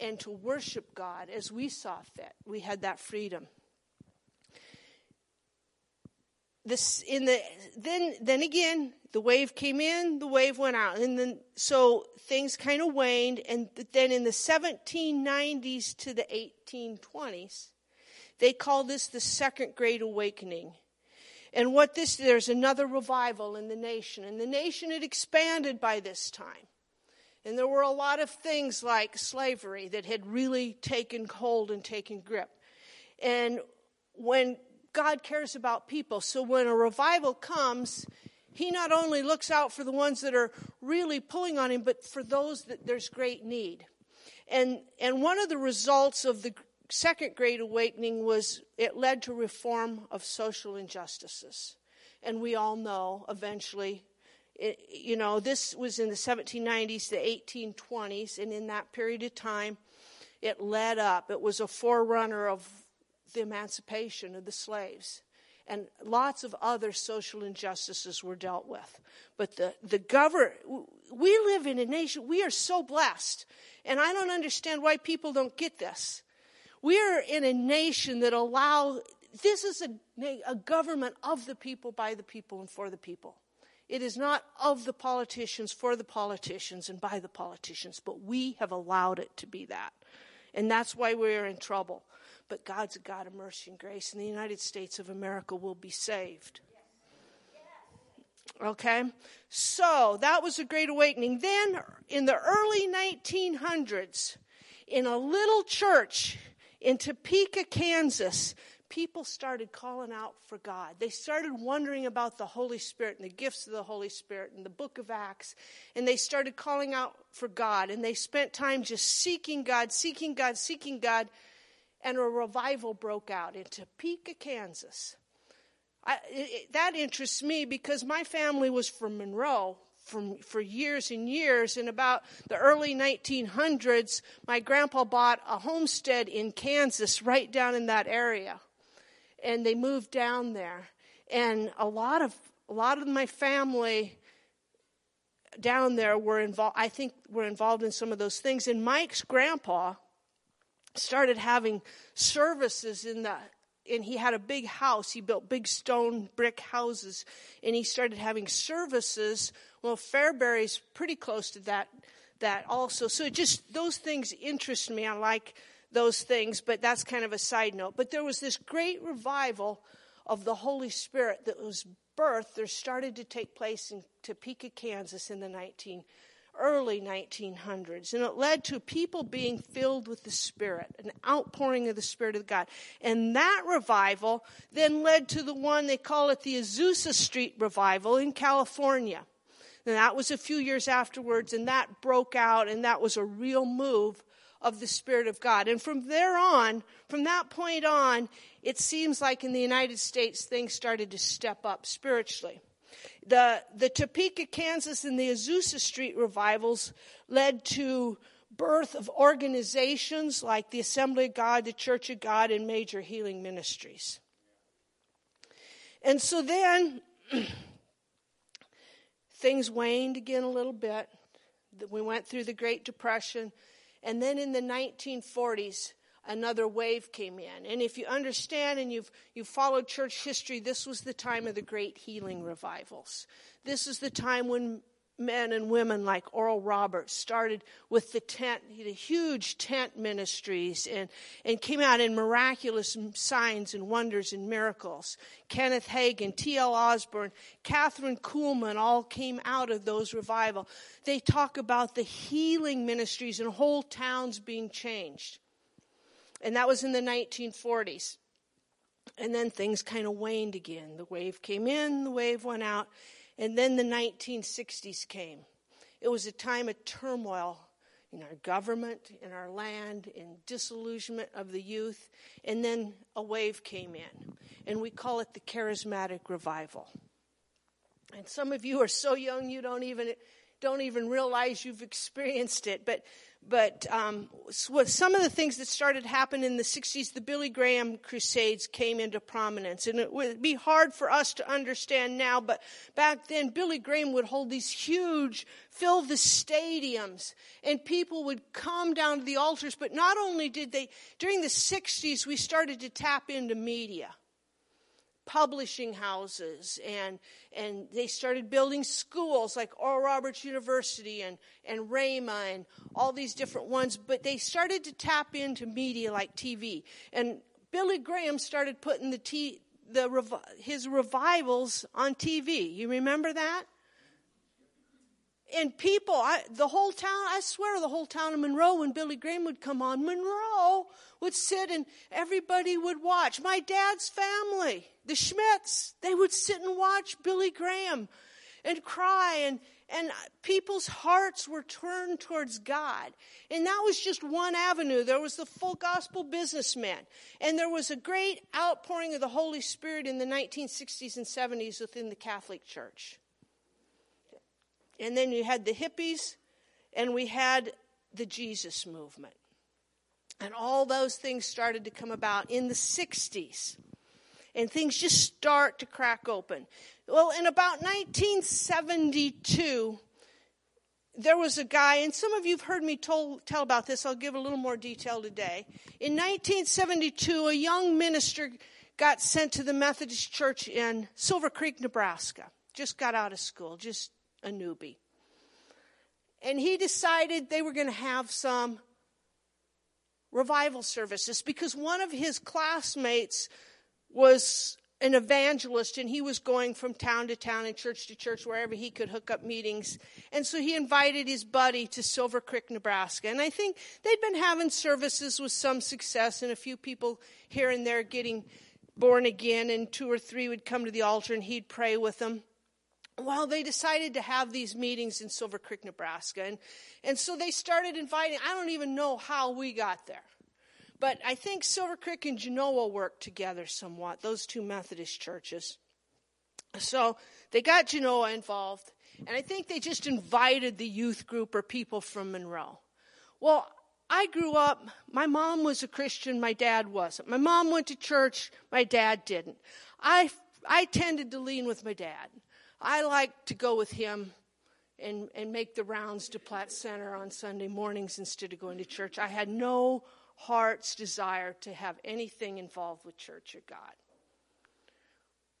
and to worship God as we saw fit. We had that freedom. This in the then then again the wave came in, the wave went out, and then so things kind of waned, and then in the 1790s to the 1820s, they call this the Second Great Awakening. And what this there's another revival in the nation, and the nation had expanded by this time. And there were a lot of things like slavery that had really taken hold and taken grip. And when God cares about people, so when a revival comes, He not only looks out for the ones that are really pulling on Him, but for those that there's great need. And, and one of the results of the Second Great Awakening was it led to reform of social injustices. And we all know eventually it, you know, this was in the 1790s to 1820s, and in that period of time, it led up. It was a forerunner of the emancipation of the slaves. And lots of other social injustices were dealt with. But the, the government, we live in a nation, we are so blessed. And I don't understand why people don't get this. We are in a nation that allow, this is a, a government of the people, by the people, and for the people. It is not of the politicians, for the politicians, and by the politicians, but we have allowed it to be that. And that's why we're in trouble. But God's a God of mercy and grace, and the United States of America will be saved. Okay? So that was a great awakening. Then, in the early 1900s, in a little church in Topeka, Kansas, people started calling out for God. They started wondering about the Holy Spirit and the gifts of the Holy Spirit and the book of Acts. And they started calling out for God. And they spent time just seeking God, seeking God, seeking God. And a revival broke out in Topeka, Kansas. I, it, that interests me because my family was from Monroe for, for years and years. In about the early 1900s, my grandpa bought a homestead in Kansas right down in that area and they moved down there. And a lot of a lot of my family down there were involved. I think were involved in some of those things. And Mike's grandpa started having services in the and he had a big house. He built big stone brick houses, and he started having services. Well, Fairbury's pretty close to that. That also, so just those things interest me. I like those things, but that's kind of a side note. But there was this great revival of the Holy Spirit that was birthed. There started to take place in Topeka, Kansas in the 19 early 1900s and it led to people being filled with the spirit an outpouring of the spirit of god and that revival then led to the one they call it the azusa street revival in california and that was a few years afterwards and that broke out and that was a real move of the Spirit of God. And from there on, from that point on, it seems like in the United States things started to step up spiritually. The, the Topeka, Kansas, and the Azusa Street revivals led to birth of organizations like the Assembly of God, the Church of God, and major healing ministries. And so then things waned again a little bit. We went through the Great Depression. And then in the 1940s, another wave came in. And if you understand and you've, you've followed church history, this was the time of the great healing revivals. This is the time when men and women like Oral Roberts started with the tent, the huge tent ministries, and, and came out in miraculous signs and wonders and miracles. Kenneth Hagin, T.L. Osborn, Kathryn Kuhlman all came out of those revival. They talk about the healing ministries and whole towns being changed. And that was in the 1940s. And then things kind of waned again. The wave came in, the wave went out. And then the 1960s came. It was a time of turmoil in our government, in our land, in disillusionment of the youth. And then a wave came in. And we call it the charismatic revival. And some of you are so young you don't even don't even realize you've experienced it. But but um, some of the things that started happening in the 60s, the Billy Graham Crusades came into prominence. And it would be hard for us to understand now, but back then, Billy Graham would hold these huge, fill the stadiums, and people would come down to the altars. But not only did they, during the 60s, we started to tap into media publishing houses and and they started building schools like Oral Roberts University and and Rhema and all these different ones but they started to tap into media like TV and Billy Graham started putting the t- the his revivals on TV you remember that and people, I, the whole town, I swear the whole town of Monroe, when Billy Graham would come on, Monroe would sit and everybody would watch. My dad's family, the Schmidts, they would sit and watch Billy Graham and cry and, and people's hearts were turned towards God. And that was just one avenue. There was the full gospel businessman. And there was a great outpouring of the Holy Spirit in the 1960s and 70s within the Catholic Church. And then you had the hippies, and we had the Jesus movement. And all those things started to come about in the 60s. And things just start to crack open. Well, in about 1972, there was a guy, and some of you have heard me told, tell about this. I'll give a little more detail today. In 1972, a young minister got sent to the Methodist Church in Silver Creek, Nebraska. Just got out of school, just a newbie. And he decided they were going to have some revival services because one of his classmates was an evangelist and he was going from town to town and church to church wherever he could hook up meetings. And so he invited his buddy to Silver Creek, Nebraska. And I think they'd been having services with some success and a few people here and there getting born again and two or three would come to the altar and he'd pray with them well, they decided to have these meetings in Silver Creek, Nebraska. And, and so they started inviting, I don't even know how we got there. But I think Silver Creek and Genoa worked together somewhat, those two Methodist churches. So they got Genoa involved, and I think they just invited the youth group or people from Monroe. Well, I grew up, my mom was a Christian, my dad wasn't. My mom went to church, my dad didn't. I, I tended to lean with my dad. I like to go with him and, and make the rounds to Platte Center on Sunday mornings instead of going to church. I had no heart's desire to have anything involved with church or God.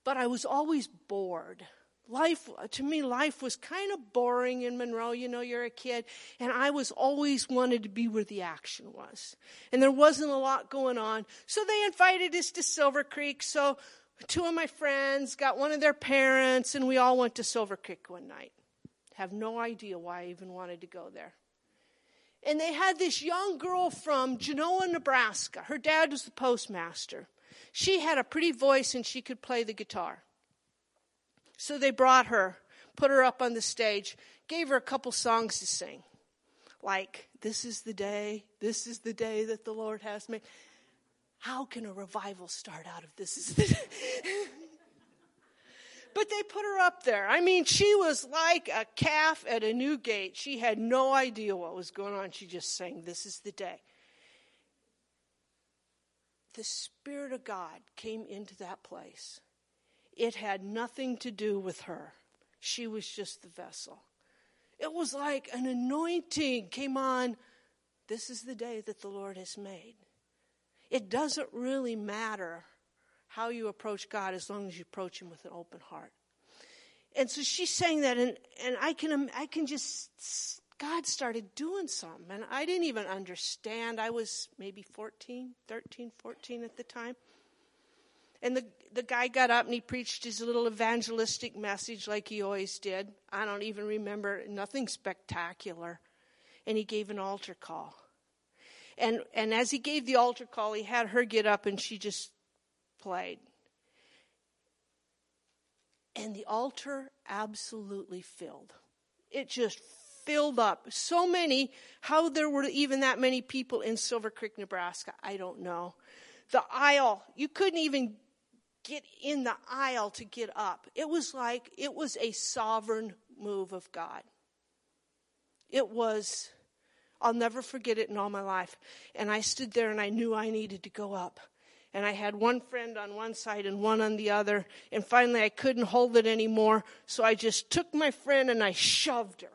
But I was always bored. Life, to me, life was kind of boring in Monroe. You know, you're a kid. And I was always wanted to be where the action was. And there wasn't a lot going on. So they invited us to Silver Creek. So two of my friends got one of their parents, and we all went to Silver Creek one night. Have no idea why I even wanted to go there. And they had this young girl from Genoa, Nebraska. Her dad was the postmaster. She had a pretty voice and she could play the guitar. So they brought her, put her up on the stage, gave her a couple songs to sing. Like, This is the day, this is the day that the Lord has made how can a revival start out of this? but they put her up there. I mean, she was like a calf at a new gate. She had no idea what was going on. She just sang, This is the day. The Spirit of God came into that place. It had nothing to do with her, she was just the vessel. It was like an anointing came on. This is the day that the Lord has made. It doesn't really matter how you approach God as long as you approach Him with an open heart. And so she's saying that, and, and I can I can just God started doing something, and I didn't even understand. I was maybe 14, 13, 14 at the time. And the, the guy got up and he preached his little evangelistic message like he always did. I don't even remember, nothing spectacular. And he gave an altar call. And, and as he gave the altar call, he had her get up and she just played. And the altar absolutely filled. It just filled up. So many, how there were even that many people in Silver Creek, Nebraska, I don't know. The aisle, you couldn't even get in the aisle to get up. It was like, it was a sovereign move of God. It was I'll never forget it in all my life. And I stood there and I knew I needed to go up. And I had one friend on one side and one on the other. And finally, I couldn't hold it anymore. So I just took my friend and I shoved her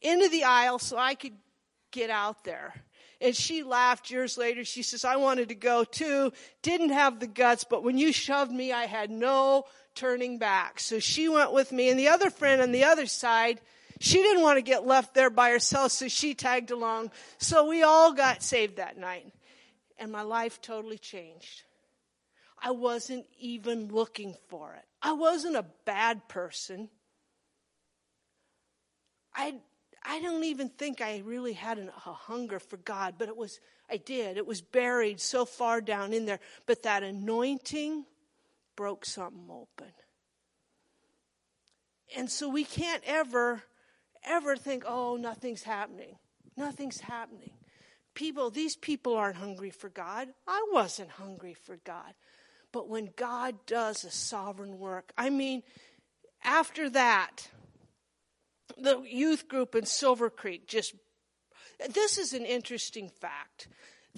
into the aisle so I could get out there. And she laughed years later. She says, I wanted to go too. Didn't have the guts, but when you shoved me, I had no turning back. So she went with me. And the other friend on the other side, she didn't want to get left there by herself, so she tagged along. So we all got saved that night. And my life totally changed. I wasn't even looking for it. I wasn't a bad person. I I don't even think I really had an, a hunger for God, but it was I did. It was buried so far down in there, but that anointing broke something open. And so we can't ever ever think, oh, nothing's happening. Nothing's happening. People, these people aren't hungry for God. I wasn't hungry for God. But when God does a sovereign work, I mean, after that, the youth group in Silver Creek just, this is an interesting fact.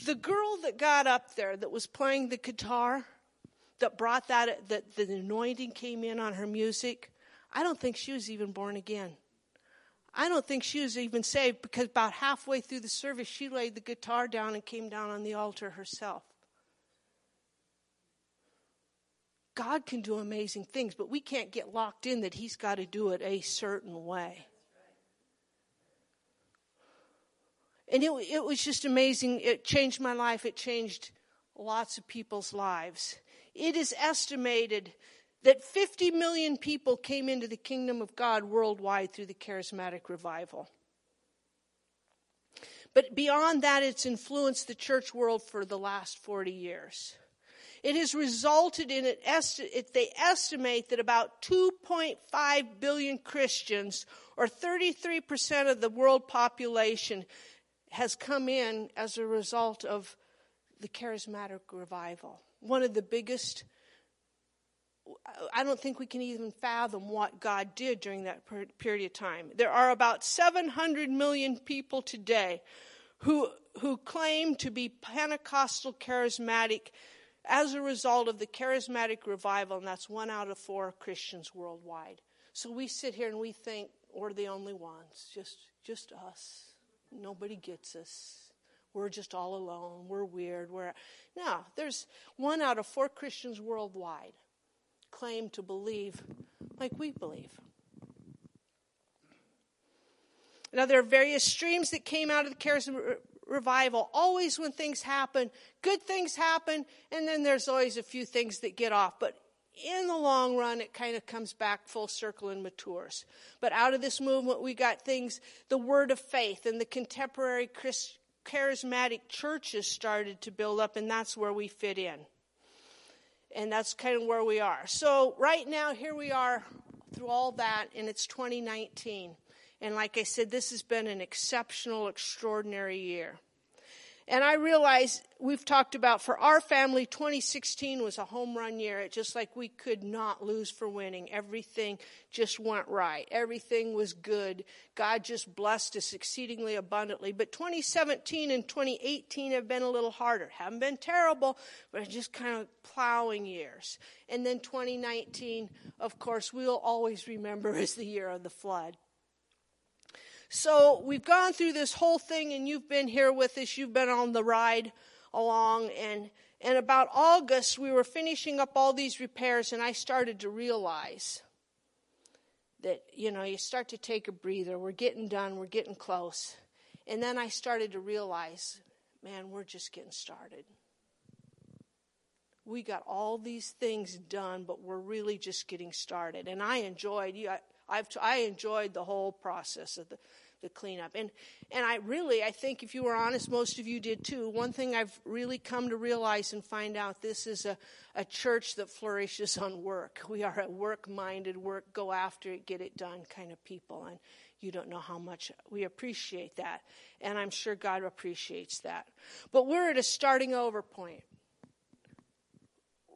The girl that got up there that was playing the guitar, that brought that, that the anointing came in on her music, I don't think she was even born again. I don't think she was even saved because about halfway through the service, she laid the guitar down and came down on the altar herself. God can do amazing things, but we can't get locked in that He's got to do it a certain way. And it, it was just amazing. It changed my life. It changed lots of people's lives. It is estimated that 50 million people came into the kingdom of God worldwide through the charismatic revival. But beyond that, it's influenced the church world for the last 40 years. It has resulted in it, they estimate that about 2.5 billion Christians, or 33% of the world population, has come in as a result of the charismatic revival. One of the biggest I don't think we can even fathom what God did during that period of time. There are about 700 million people today who, who claim to be Pentecostal charismatic as a result of the charismatic revival, and that's one out of four Christians worldwide. So we sit here and we think we're the only ones, just, just us. Nobody gets us. We're just all alone. We're weird. We're no. There's one out of four Christians worldwide claim to believe like we believe. Now, there are various streams that came out of the charismatic revival. Always, when things happen, good things happen, and then there's always a few things that get off. But in the long run, it kind of comes back full circle and matures. But out of this movement, we got things, the word of faith and the contemporary charismatic churches started to build up, and that's where we fit in and that's kind of where we are. So, right now, here we are through all that, and it's 2019. And like I said, this has been an exceptional, extraordinary year. And I realize we've talked about for our family, 2016 was a home run year. It just like we could not lose for winning. Everything just went right. Everything was good. God just blessed us exceedingly abundantly. But 2017 and 2018 have been a little harder. Haven't been terrible, but just kind of plowing years. And then 2019, of course, we'll always remember as the year of the flood. So we've gone through this whole thing, and you've been here with us. You've been on the ride along, and and about August, we were finishing up all these repairs, and I started to realize that you know you start to take a breather. We're getting done. We're getting close, and then I started to realize, man, we're just getting started. We got all these things done, but we're really just getting started. And I enjoyed. You, I've I enjoyed the whole process of the the cleanup. And and I really I think if you were honest, most of you did too. One thing I've really come to realize and find out this is a, a church that flourishes on work. We are a work minded, work, go after it, get it done kind of people. And you don't know how much we appreciate that. And I'm sure God appreciates that. But we're at a starting over point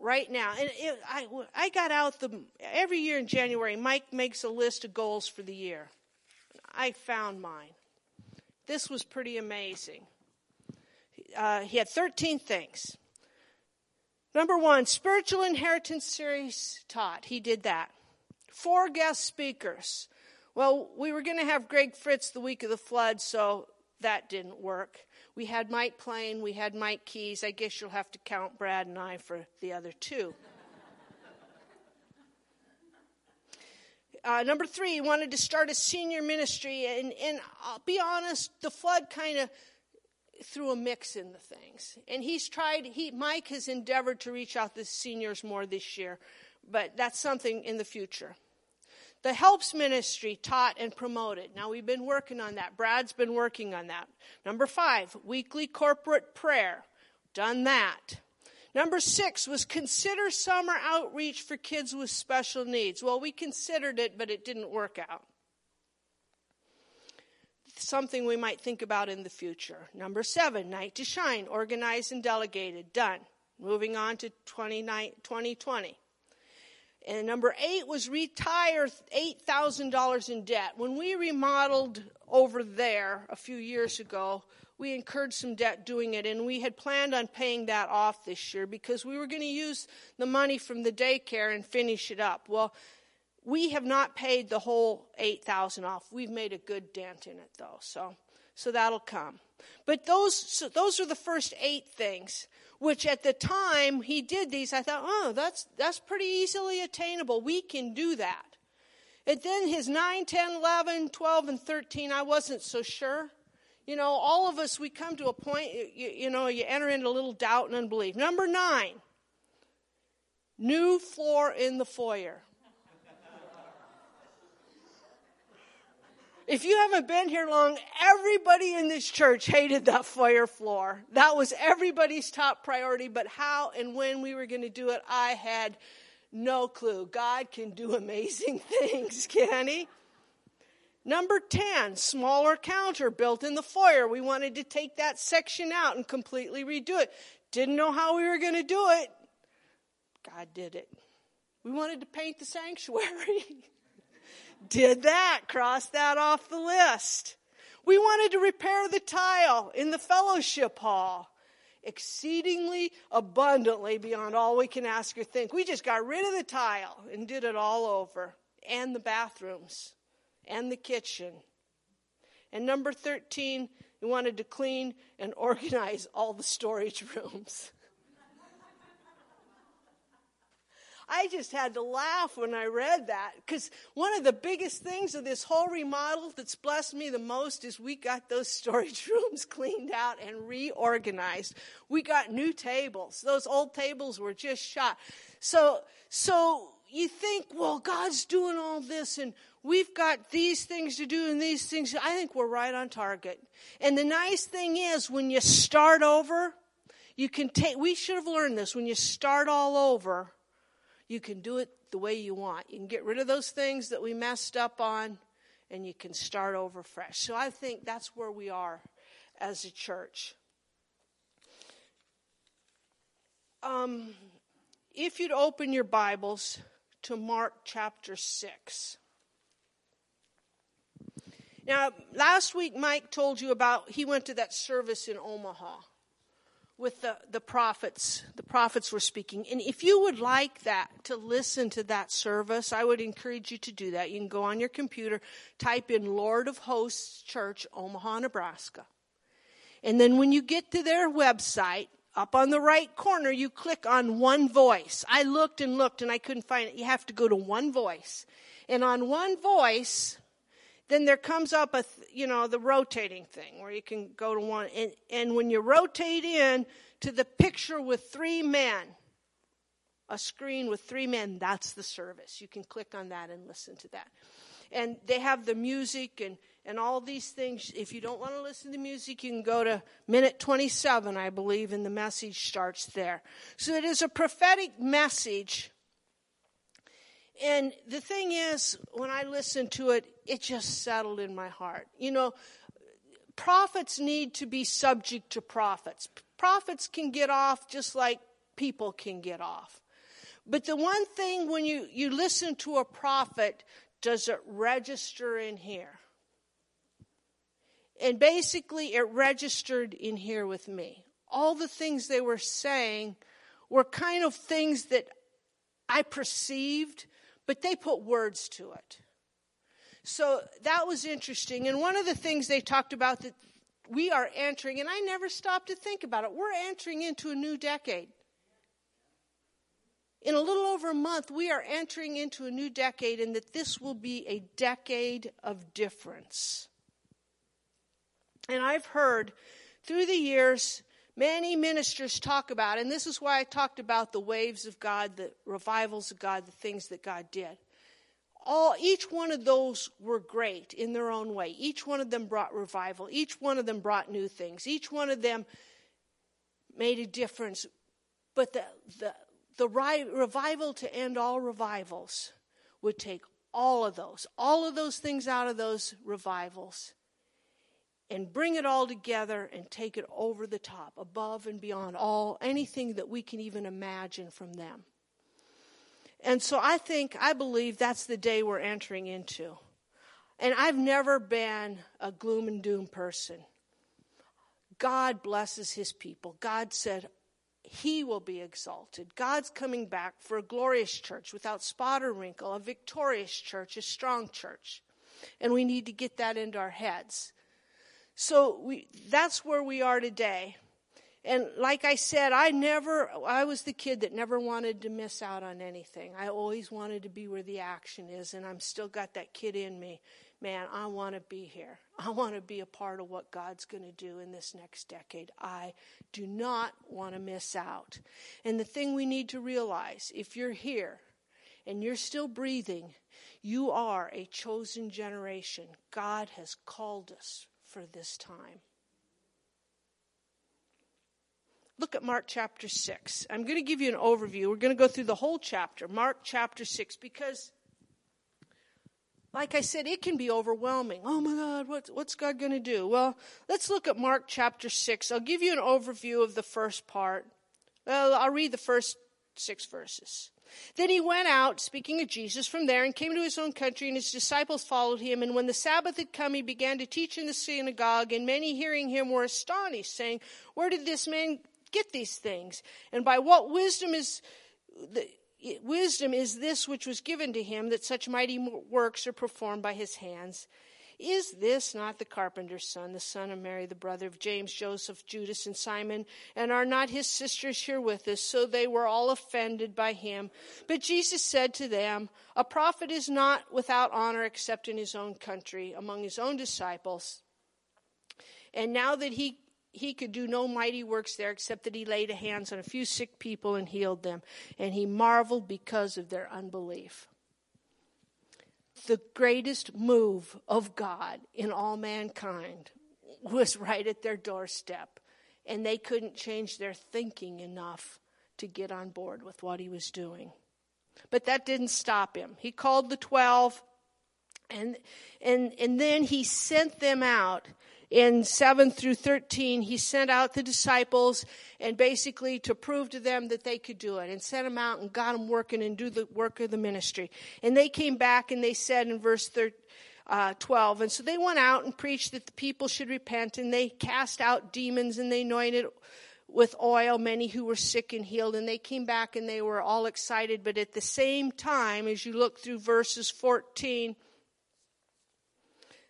right now. And it, I, I got out the, every year in January, Mike makes a list of goals for the year. I found mine. This was pretty amazing. Uh, he had 13 things. Number one, spiritual inheritance series taught. He did that. Four guest speakers. Well, we were going to have Greg Fritz the week of the flood, so that didn't work. We had Mike Plain, we had Mike Keys. I guess you'll have to count Brad and I for the other two. Uh, number three, he wanted to start a senior ministry, and, and I'll be honest, the flood kind of threw a mix in the things. And he's tried, he, Mike has endeavored to reach out to seniors more this year, but that's something in the future. The Helps Ministry taught and promoted. Now we've been working on that. Brad's been working on that. Number five, weekly corporate prayer. Done that. Number six was consider summer outreach for kids with special needs. Well, we considered it, but it didn't work out. Something we might think about in the future. Number seven, Night to Shine, organized and delegated. Done. Moving on to 2020. And number eight was retire $8,000 in debt. When we remodeled over there a few years ago, we incurred some debt doing it, and we had planned on paying that off this year because we were going to use the money from the daycare and finish it up. Well, we have not paid the whole 8000 off. We've made a good dent in it, though, so, so that'll come. But those, so those are the first eight things which at the time he did these, I thought, oh, that's, that's pretty easily attainable. We can do that. And then his 9, 10, 11, 12, and 13, I wasn't so sure. You know, all of us, we come to a point, you, you know, you enter into a little doubt and unbelief. Number nine, new floor in the foyer. If you haven't been here long, everybody in this church hated that foyer floor. That was everybody's top priority, but how and when we were going to do it, I had no clue. God can do amazing things, can He? Number 10, smaller counter built in the foyer. We wanted to take that section out and completely redo it. Didn't know how we were going to do it. God did it. We wanted to paint the sanctuary. Did that, cross that off the list. We wanted to repair the tile in the fellowship hall exceedingly abundantly beyond all we can ask or think. We just got rid of the tile and did it all over, and the bathrooms, and the kitchen. And number 13, we wanted to clean and organize all the storage rooms. I just had to laugh when I read that because one of the biggest things of this whole remodel that's blessed me the most is we got those storage rooms cleaned out and reorganized. We got new tables. Those old tables were just shot. So, so you think, well, God's doing all this and we've got these things to do and these things. I think we're right on target. And the nice thing is when you start over, you can take, we should have learned this. When you start all over, you can do it the way you want. You can get rid of those things that we messed up on and you can start over fresh. So I think that's where we are as a church. Um, if you'd open your Bibles to Mark chapter 6. Now, last week Mike told you about he went to that service in Omaha with the, the prophets. The prophets were speaking. And if you would like that, to listen to that service, I would encourage you to do that. You can go on your computer, type in Lord of Hosts Church, Omaha, Nebraska. And then when you get to their website, up on the right corner, you click on one voice. I looked and looked and I couldn't find it. You have to go to one voice. And on one voice, then there comes up a you know the rotating thing where you can go to one and, and when you rotate in to the picture with three men a screen with three men that's the service. You can click on that and listen to that. And they have the music and and all these things. If you don't want to listen to music you can go to minute 27 i believe and the message starts there. So it is a prophetic message and the thing is, when I listened to it, it just settled in my heart. You know, prophets need to be subject to prophets. Prophets can get off just like people can get off. But the one thing when you, you listen to a prophet, does it register in here? and basically it registered in here with me. All the things they were saying were kind of things that I perceived, but they put words to it. So that was interesting. And one of the things they talked about that we are entering, and I never stopped to think about it, we're entering into a new decade. In a little over a month, we are entering into a new decade, and that this will be a decade of difference. And I've heard through the years many ministers talk about, and this is why I talked about the waves of God, the revivals of God, the things that God did. All, each one of those were great in their own way. Each one of them brought revival. Each one of them brought new things. Each one of them made a difference. But the, the, the revival to end all revivals would take all of those, all of those things out of those revivals and bring it all together and take it over the top, above and beyond all anything that we can even imagine from them. And so I think, I believe that's the day we're entering into. And I've never been a gloom and doom person. God blesses his people. God said, he will be exalted. God's coming back for a glorious church without spot or wrinkle, a victorious church, a strong church. And we need to get that into our heads. So we, that's where we are today. And like I said, I never, I was the kid that never wanted to miss out on anything. I always wanted to be where the action is, and I'm still got that kid in me. Man, I want to be here. I want to be a part of what God's going to do in this next decade. I do not want to miss out. And the thing we need to realize if you're here and you're still breathing, you are a chosen generation. God has called us for this time. Look at Mark chapter 6. I'm going to give you an overview. We're going to go through the whole chapter, Mark chapter 6, because, like I said, it can be overwhelming. Oh my God, what, what's God going to do? Well, let's look at Mark chapter 6. I'll give you an overview of the first part. Well, I'll read the first six verses. Then he went out, speaking of Jesus, from there and came to his own country, and his disciples followed him. And when the Sabbath had come, he began to teach in the synagogue, and many hearing him were astonished, saying, Where did this man get these things? And by what wisdom is the, wisdom is this which was given to him that such mighty works are performed by his hands? Is this not the carpenter's son, the son of Mary, the brother of James, Joseph, Judas, and Simon? And are not his sisters here with us? So they were all offended by him. But Jesus said to them, A prophet is not without honor except in his own country, among his own disciples. And now that he he could do no mighty works there except that he laid hands on a few sick people and healed them. And he marveled because of their unbelief the greatest move of God in all mankind was right at their doorstep. And they couldn't change their thinking enough to get on board with what he was doing. But that didn't stop him. He called the 12 and and and then he sent them out in 7 through 13, he sent out the disciples and basically to prove to them that they could do it and sent them out and got them working and do the work of the ministry. And they came back and they said in verse 13, uh, 12. And so they went out and preached that the people should repent and they cast out demons and they anointed with oil many who were sick and healed. And they came back and they were all excited. But at the same time, as you look through verses 14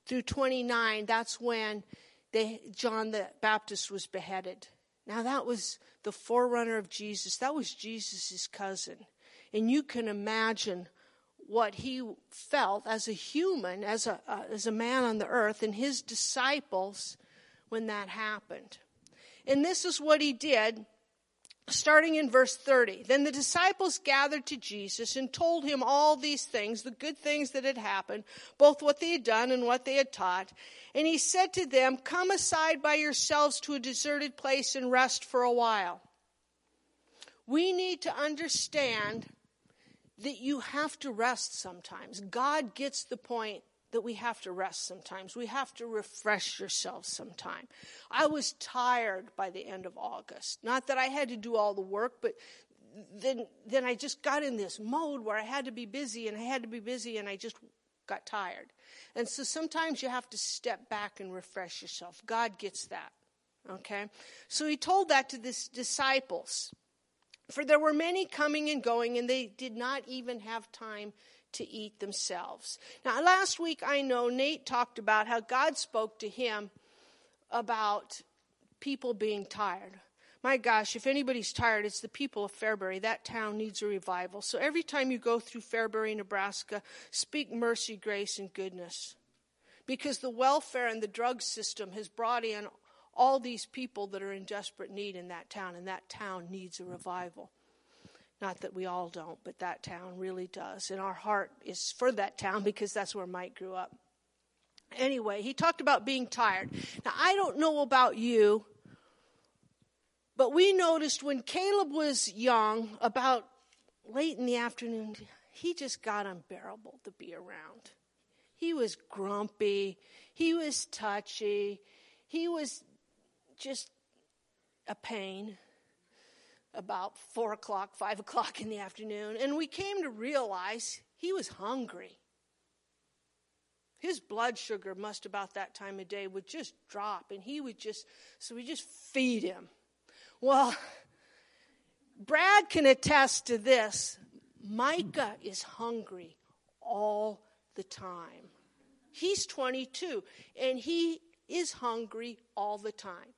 through 29, that's when they, John the Baptist was beheaded. Now, that was the forerunner of Jesus. That was Jesus' cousin. And you can imagine what he felt as a human, as a, uh, as a man on the earth, and his disciples when that happened. And this is what he did starting in verse 30. Then the disciples gathered to Jesus and told him all these things, the good things that had happened, both what they had done and what they had taught. And he said to them, Come aside by yourselves to a deserted place and rest for a while. We need to understand that you have to rest sometimes. God gets the point that we have to rest sometimes. We have to refresh yourselves sometime. I was tired by the end of August. Not that I had to do all the work, but then then I just got in this mode where I had to be busy and I had to be busy and I just got tired. And so sometimes you have to step back and refresh yourself. God gets that. Okay? So he told that to the disciples. For there were many coming and going, and they did not even have time to eat themselves. Now, last week I know Nate talked about how God spoke to him about people being tired. My gosh, if anybody's tired, it's the people of Fairbury. That town needs a revival. So every time you go through Fairbury, Nebraska, speak mercy, grace, and goodness. Because the welfare and the drug system has brought in all these people that are in desperate need in that town, and that town needs a revival. Not that we all don't, but that town really does. And our heart is for that town because that's where Mike grew up. Anyway, he talked about being tired. Now, I don't know about you, but we noticed when Caleb was young, about late in the afternoon, he just got unbearable to be around. He was grumpy. He was touchy. He was just a pain about four o'clock, five o'clock in the afternoon. And we came to realize he was hungry. His blood sugar must about that time of day would just drop and he would just, so we just feed him. Well, Brad can attest to this. Micah is hungry all the time. He's 22 and he is hungry all the time.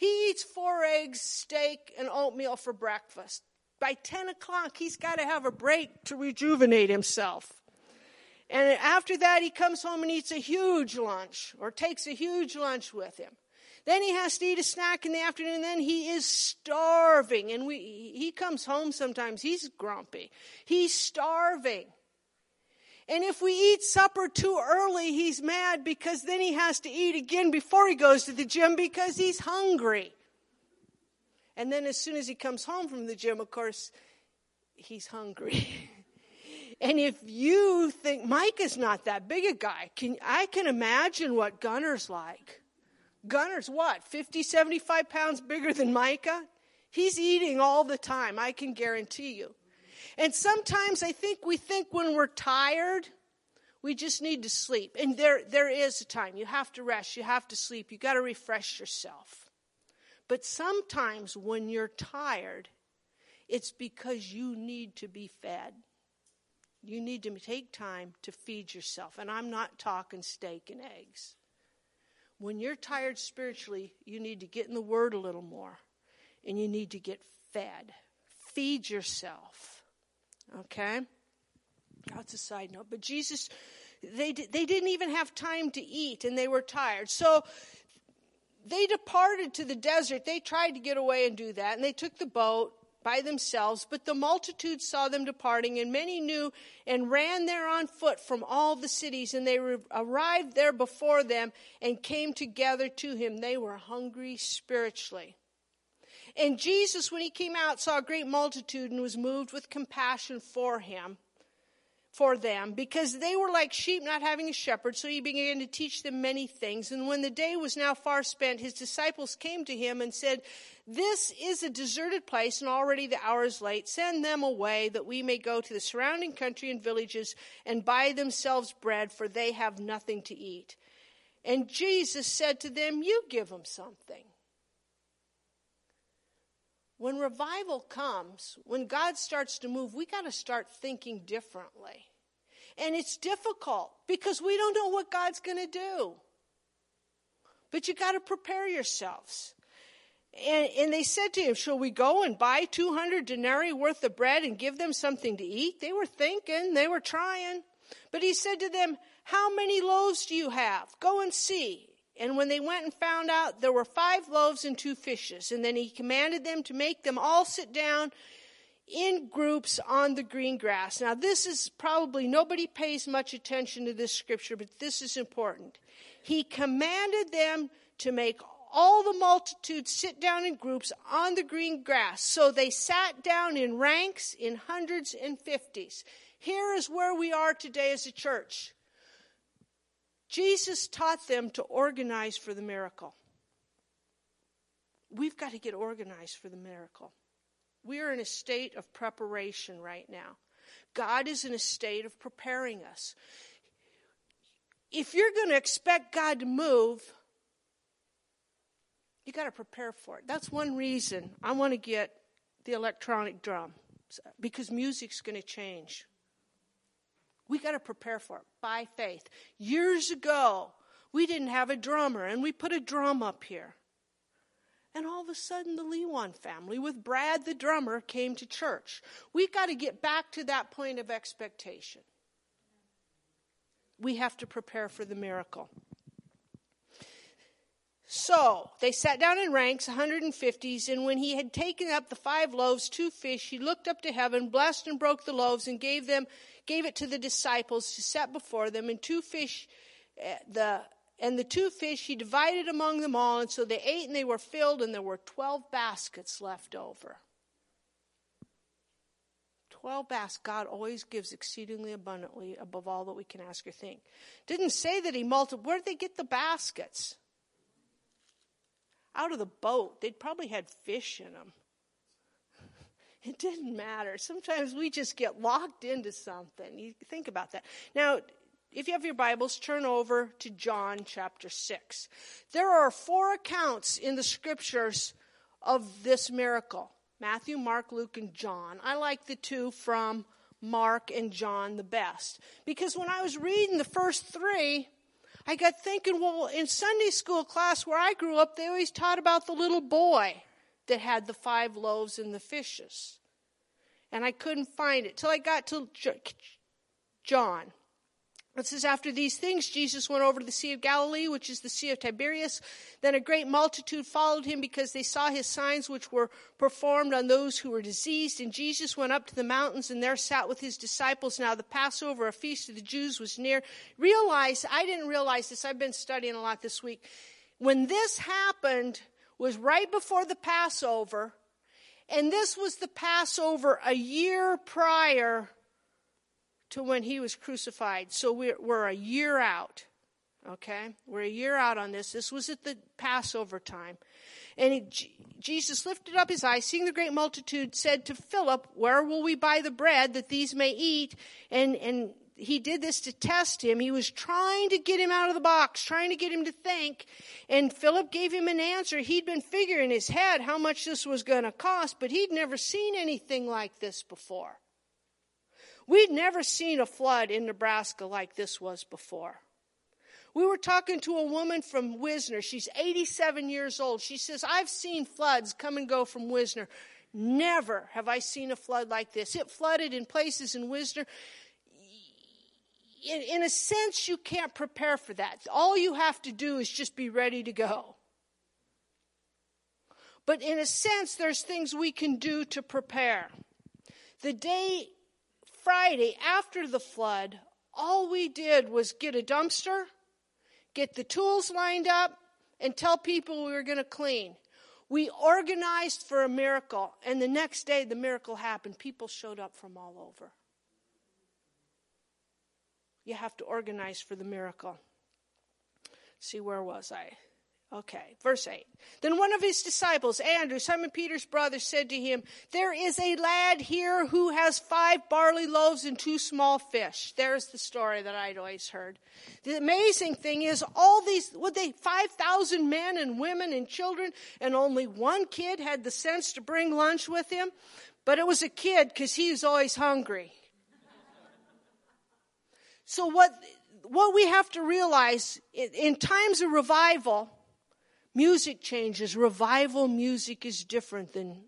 He eats four eggs, steak, and oatmeal for breakfast. By 10 o'clock, he's got to have a break to rejuvenate himself. And after that, he comes home and eats a huge lunch or takes a huge lunch with him. Then he has to eat a snack in the afternoon, and then he is starving. And we, he comes home sometimes, he's grumpy. He's starving. And if we eat supper too early, he's mad because then he has to eat again before he goes to the gym because he's hungry. And then as soon as he comes home from the gym, of course, he's hungry. and if you think Mike is not that big a guy, can, I can imagine what Gunner's like. Gunner's what, 50, 75 pounds bigger than Micah? He's eating all the time, I can guarantee you. And sometimes I think we think when we're tired, we just need to sleep. And there, there is a time. You have to rest, you have to sleep, you got to refresh yourself. But sometimes when you're tired, it's because you need to be fed. You need to take time to feed yourself. And I'm not talking steak and eggs. When you're tired spiritually, you need to get in the Word a little more and you need to get fed. Feed yourself. Okay? That's a side note. But Jesus, they, they didn't even have time to eat and they were tired. So they departed to the desert. They tried to get away and do that. And they took the boat by themselves, but the multitude saw them departing, and many knew and ran there on foot from all the cities, and they arrived there before them and came together to him. They were hungry spiritually. And Jesus, when he came out, saw a great multitude and was moved with compassion for him for them because they were like sheep not having a shepherd. So he began to teach them many things. And when the day was now far spent, his disciples came to him and said, This is a deserted place, and already the hour is late. Send them away that we may go to the surrounding country and villages and buy themselves bread, for they have nothing to eat. And Jesus said to them, You give them something. When revival comes, when God starts to move, we got to start thinking differently. And it's difficult because we don't know what God's going to do. But you got to prepare yourselves. And, and, they said to him, Shall we go and buy 200 denarii worth of bread and give them something to eat? They were thinking, they were trying. But he said to them, How many loaves do you have? Go and see. And when they went and found out, there were five loaves and two fishes. And then he commanded them to make them all sit down in groups on the green grass. Now, this is probably, nobody pays much attention to this scripture, but this is important. He commanded them to make all the multitude sit down in groups on the green grass. So they sat down in ranks, in hundreds and fifties. Here is where we are today as a church. Jesus taught them to organize for the miracle. We've got to get organized for the miracle. We are in a state of preparation right now. God is in a state of preparing us. if you're going to expect God to move, you got to prepare for it. That's one reason I want to get the electronic drum because music's going to change. We got to prepare for it by faith. Years ago, we didn't have a drummer, and we put a drum up here. And all of a sudden, the Lewan family, with Brad the drummer, came to church. We got to get back to that point of expectation. We have to prepare for the miracle. So they sat down in ranks, 150s, and when he had taken up the five loaves, two fish, he looked up to heaven, blessed and broke the loaves, and gave them, gave it to the disciples to set before them. And two fish, eh, the and the two fish he divided among them all, and so they ate and they were filled, and there were twelve baskets left over. Twelve baskets. God always gives exceedingly abundantly above all that we can ask or think. Didn't say that he multiplied. Where did they get the baskets? Out of the boat. They'd probably had fish in them. It didn't matter. Sometimes we just get locked into something. You think about that. Now, if you have your Bibles, turn over to John chapter 6. There are four accounts in the scriptures of this miracle Matthew, Mark, Luke, and John. I like the two from Mark and John the best. Because when I was reading the first three, I got thinking, well, in Sunday school class where I grew up, they always taught about the little boy that had the five loaves and the fishes. And I couldn't find it till I got to John. It says, After these things, Jesus went over to the Sea of Galilee, which is the Sea of Tiberias. Then a great multitude followed him because they saw his signs, which were performed on those who were diseased. And Jesus went up to the mountains and there sat with his disciples. Now, the Passover, a feast of the Jews, was near. Realize, I didn't realize this, I've been studying a lot this week. When this happened, was right before the Passover, and this was the Passover a year prior to when he was crucified. So we're, we're a year out. Okay? We're a year out on this. This was at the Passover time. And he, Jesus lifted up his eyes, seeing the great multitude, said to Philip, Where will we buy the bread that these may eat? And, and he did this to test him. He was trying to get him out of the box, trying to get him to think. And Philip gave him an answer. He'd been figuring in his head how much this was going to cost, but he'd never seen anything like this before. We'd never seen a flood in Nebraska like this was before. We were talking to a woman from Wisner. She's 87 years old. She says, I've seen floods come and go from Wisner. Never have I seen a flood like this. It flooded in places in Wisner. In, in, a sense, you can't prepare for that. All you have to do is just be ready to go. But in a sense, there's things we can do to prepare. The day Friday after the flood, all we did was get a dumpster, get the tools lined up, and tell people we were going to clean. We organized for a miracle, and the next day the miracle happened. People showed up from all over. You have to organize for the miracle. See, where was I? Okay, verse 8. Then one of his disciples, Andrew, Simon Peter's brother, said to him, There is a lad here who has five barley loaves and two small fish. There's the story that I'd always heard. The amazing thing is, all these, would they, 5,000 men and women and children, and only one kid had the sense to bring lunch with him? But it was a kid because he was always hungry. so what, what we have to realize in times of revival, Music changes. Revival music is different than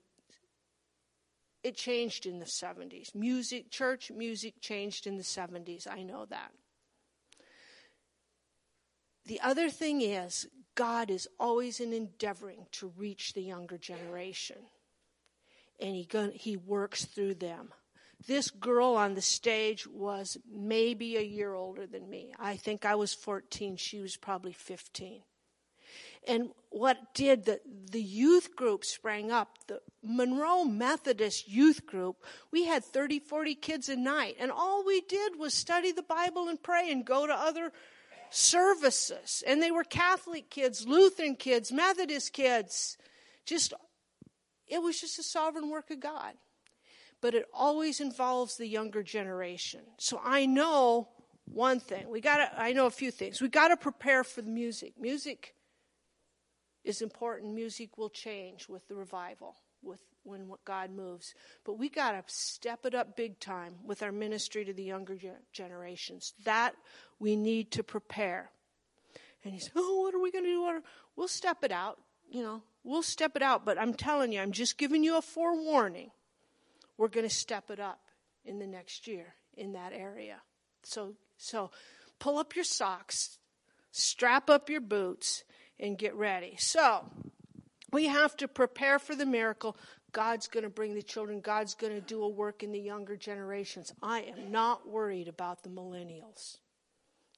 it changed in the 70s. Music, church music changed in the 70s. I know that. The other thing is, God is always in endeavoring to reach the younger generation. And he, he works through them. This girl on the stage was maybe a year older than me. I think I was 14. She was probably 15. And what did the, the youth group sprang up, the Monroe Methodist youth group, we had 30, 40 kids a night. And all we did was study the Bible and pray and go to other services. And they were Catholic kids, Lutheran kids, Methodist kids. Just, it was just a sovereign work of God. But it always involves the younger generation. So I know one thing. We got to, I know a few things. We got to prepare for the music. Music is important. Music will change with the revival, with when God moves. But we got to step it up big time with our ministry to the younger generations. That we need to prepare. And he said, Oh, what are we going to do? We'll step it out. You know, we'll step it out. But I'm telling you, I'm just giving you a forewarning. We're going to step it up in the next year in that area. So, so pull up your socks, strap up your boots, and get ready. So, we have to prepare for the miracle. God's going to bring the children. God's going to do a work in the younger generations. I am not worried about the millennials.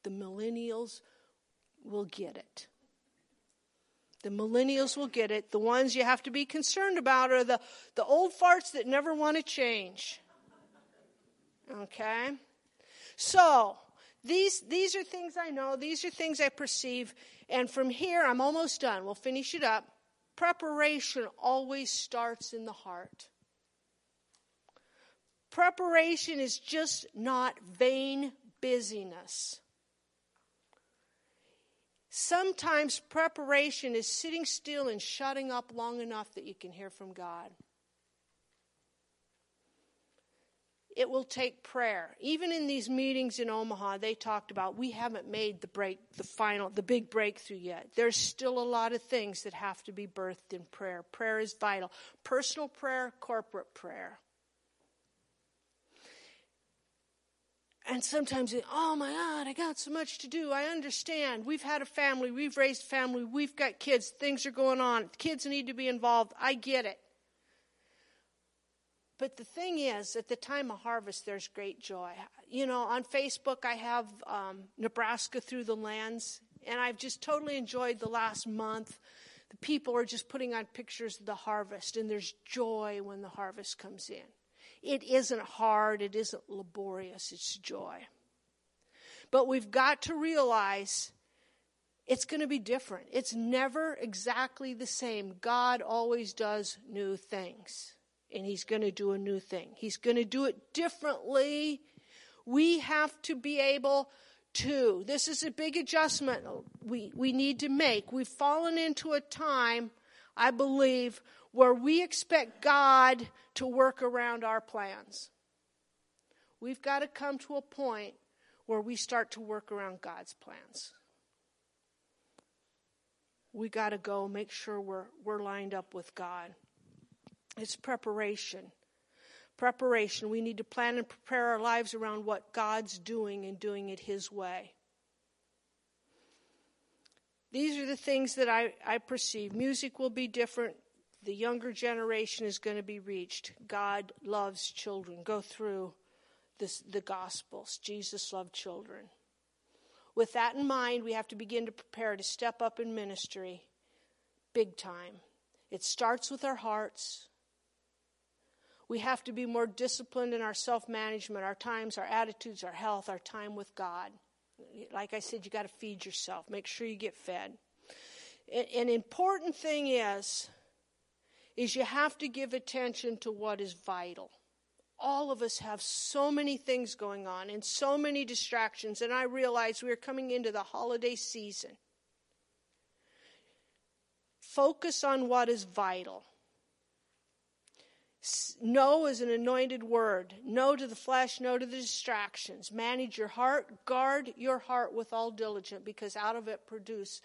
The millennials will get it. The millennials will get it. The ones you have to be concerned about are the, the old farts that never want to change. Okay? So, these, these are things I know, these are things I perceive, and from here, I'm almost done. We'll finish it up. Preparation always starts in the heart. Preparation is just not vain busyness. Sometimes preparation is sitting still and shutting up long enough that you can hear from God. It will take prayer. Even in these meetings in Omaha, they talked about we haven't made the break, the final, the big breakthrough yet. There's still a lot of things that have to be birthed in prayer. Prayer is vital. Personal prayer, corporate prayer. And sometimes, oh my God, I got so much to do. I understand. We've had a family, we've raised family, we've got kids, things are going on. Kids need to be involved. I get it. But the thing is, at the time of harvest, there's great joy. You know, on Facebook, I have um, Nebraska through the lens, and I've just totally enjoyed the last month. The people are just putting on pictures of the harvest, and there's joy when the harvest comes in. It isn't hard, it isn't laborious, it's joy. But we've got to realize it's going to be different. It's never exactly the same. God always does new things and he's going to do a new thing. He's going to do it differently. We have to be able to. This is a big adjustment we, we need to make. We've fallen into a time, I believe, where we expect God to work around our plans. We've got to come to a point where we start to work around God's plans. We got to go make sure we're, we're lined up with God. It's preparation. Preparation. We need to plan and prepare our lives around what God's doing and doing it His way. These are the things that I, I perceive. Music will be different. The younger generation is going to be reached. God loves children. Go through this, the Gospels. Jesus loved children. With that in mind, we have to begin to prepare to step up in ministry big time. It starts with our hearts. We have to be more disciplined in our self management, our times, our attitudes, our health, our time with God. Like I said, you got to feed yourself. Make sure you get fed. An important thing is, is you have to give attention to what is vital. All of us have so many things going on and so many distractions, and I realize we are coming into the holiday season. Focus on what is vital. No is an anointed word. No to the flesh, no to the distractions. Manage your heart, guard your heart with all diligence, because out of it produce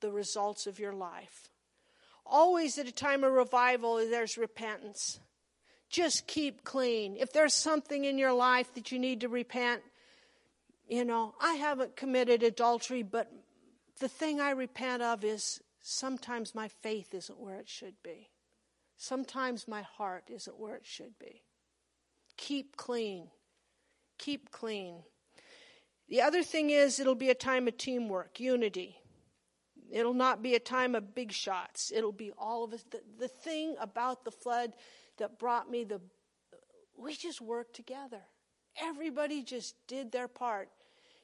the results of your life. Always at a time of revival, there's repentance. Just keep clean. If there's something in your life that you need to repent, you know, I haven't committed adultery, but the thing I repent of is sometimes my faith isn't where it should be. Sometimes my heart isn't where it should be. Keep clean. Keep clean. The other thing is, it'll be a time of teamwork, unity. It'll not be a time of big shots. It'll be all of us. The, the thing about the flood that brought me the, we just worked together. Everybody just did their part.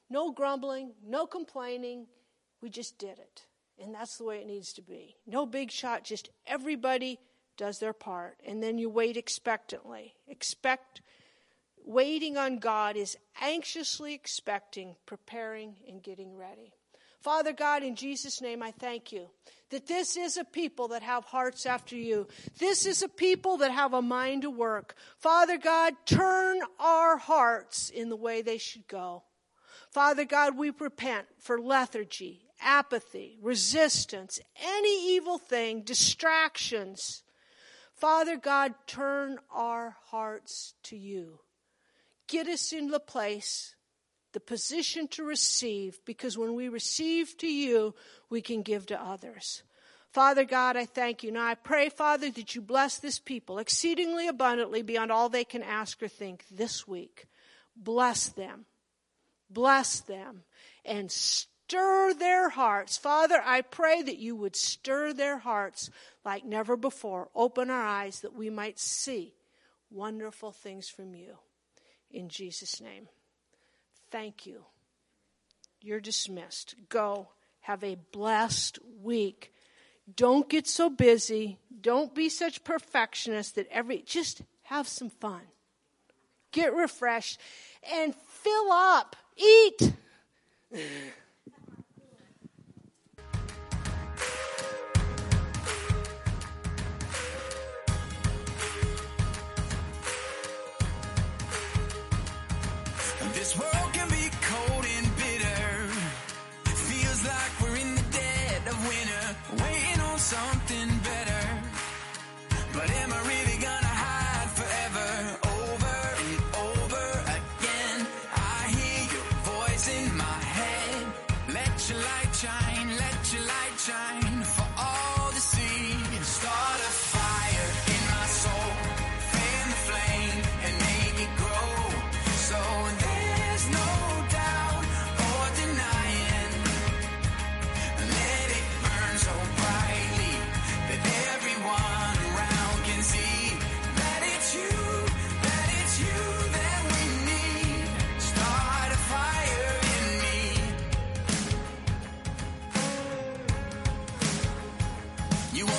No grumbling, no complaining. We just did it. And that's the way it needs to be. No big shot, just everybody does their part. And then you wait expectantly. Expect waiting on God is anxiously expecting, preparing, and getting ready. Father God, in Jesus' name, I thank you that this is a people that have hearts after you. This is a people that have a mind to work. Father God, turn our hearts in the way they should go. Father God, we repent for lethargy, apathy, resistance, any evil thing, distractions. Father God, turn our hearts to you. Get us in the place the position to receive because when we receive to you, we can give to others. Father God, I thank you. Now I pray, Father, that you bless this people exceedingly abundantly beyond all they can ask or think this week. Bless them. Bless them and stir their hearts. Father, I pray that you would stir their hearts like never before. Open our eyes that we might see wonderful things from you. In Jesus' name. Thank you. You're dismissed. Go. Have a blessed week. Don't get so busy. Don't be such perfectionist that every, just have some fun. Get refreshed and fill up. Eat.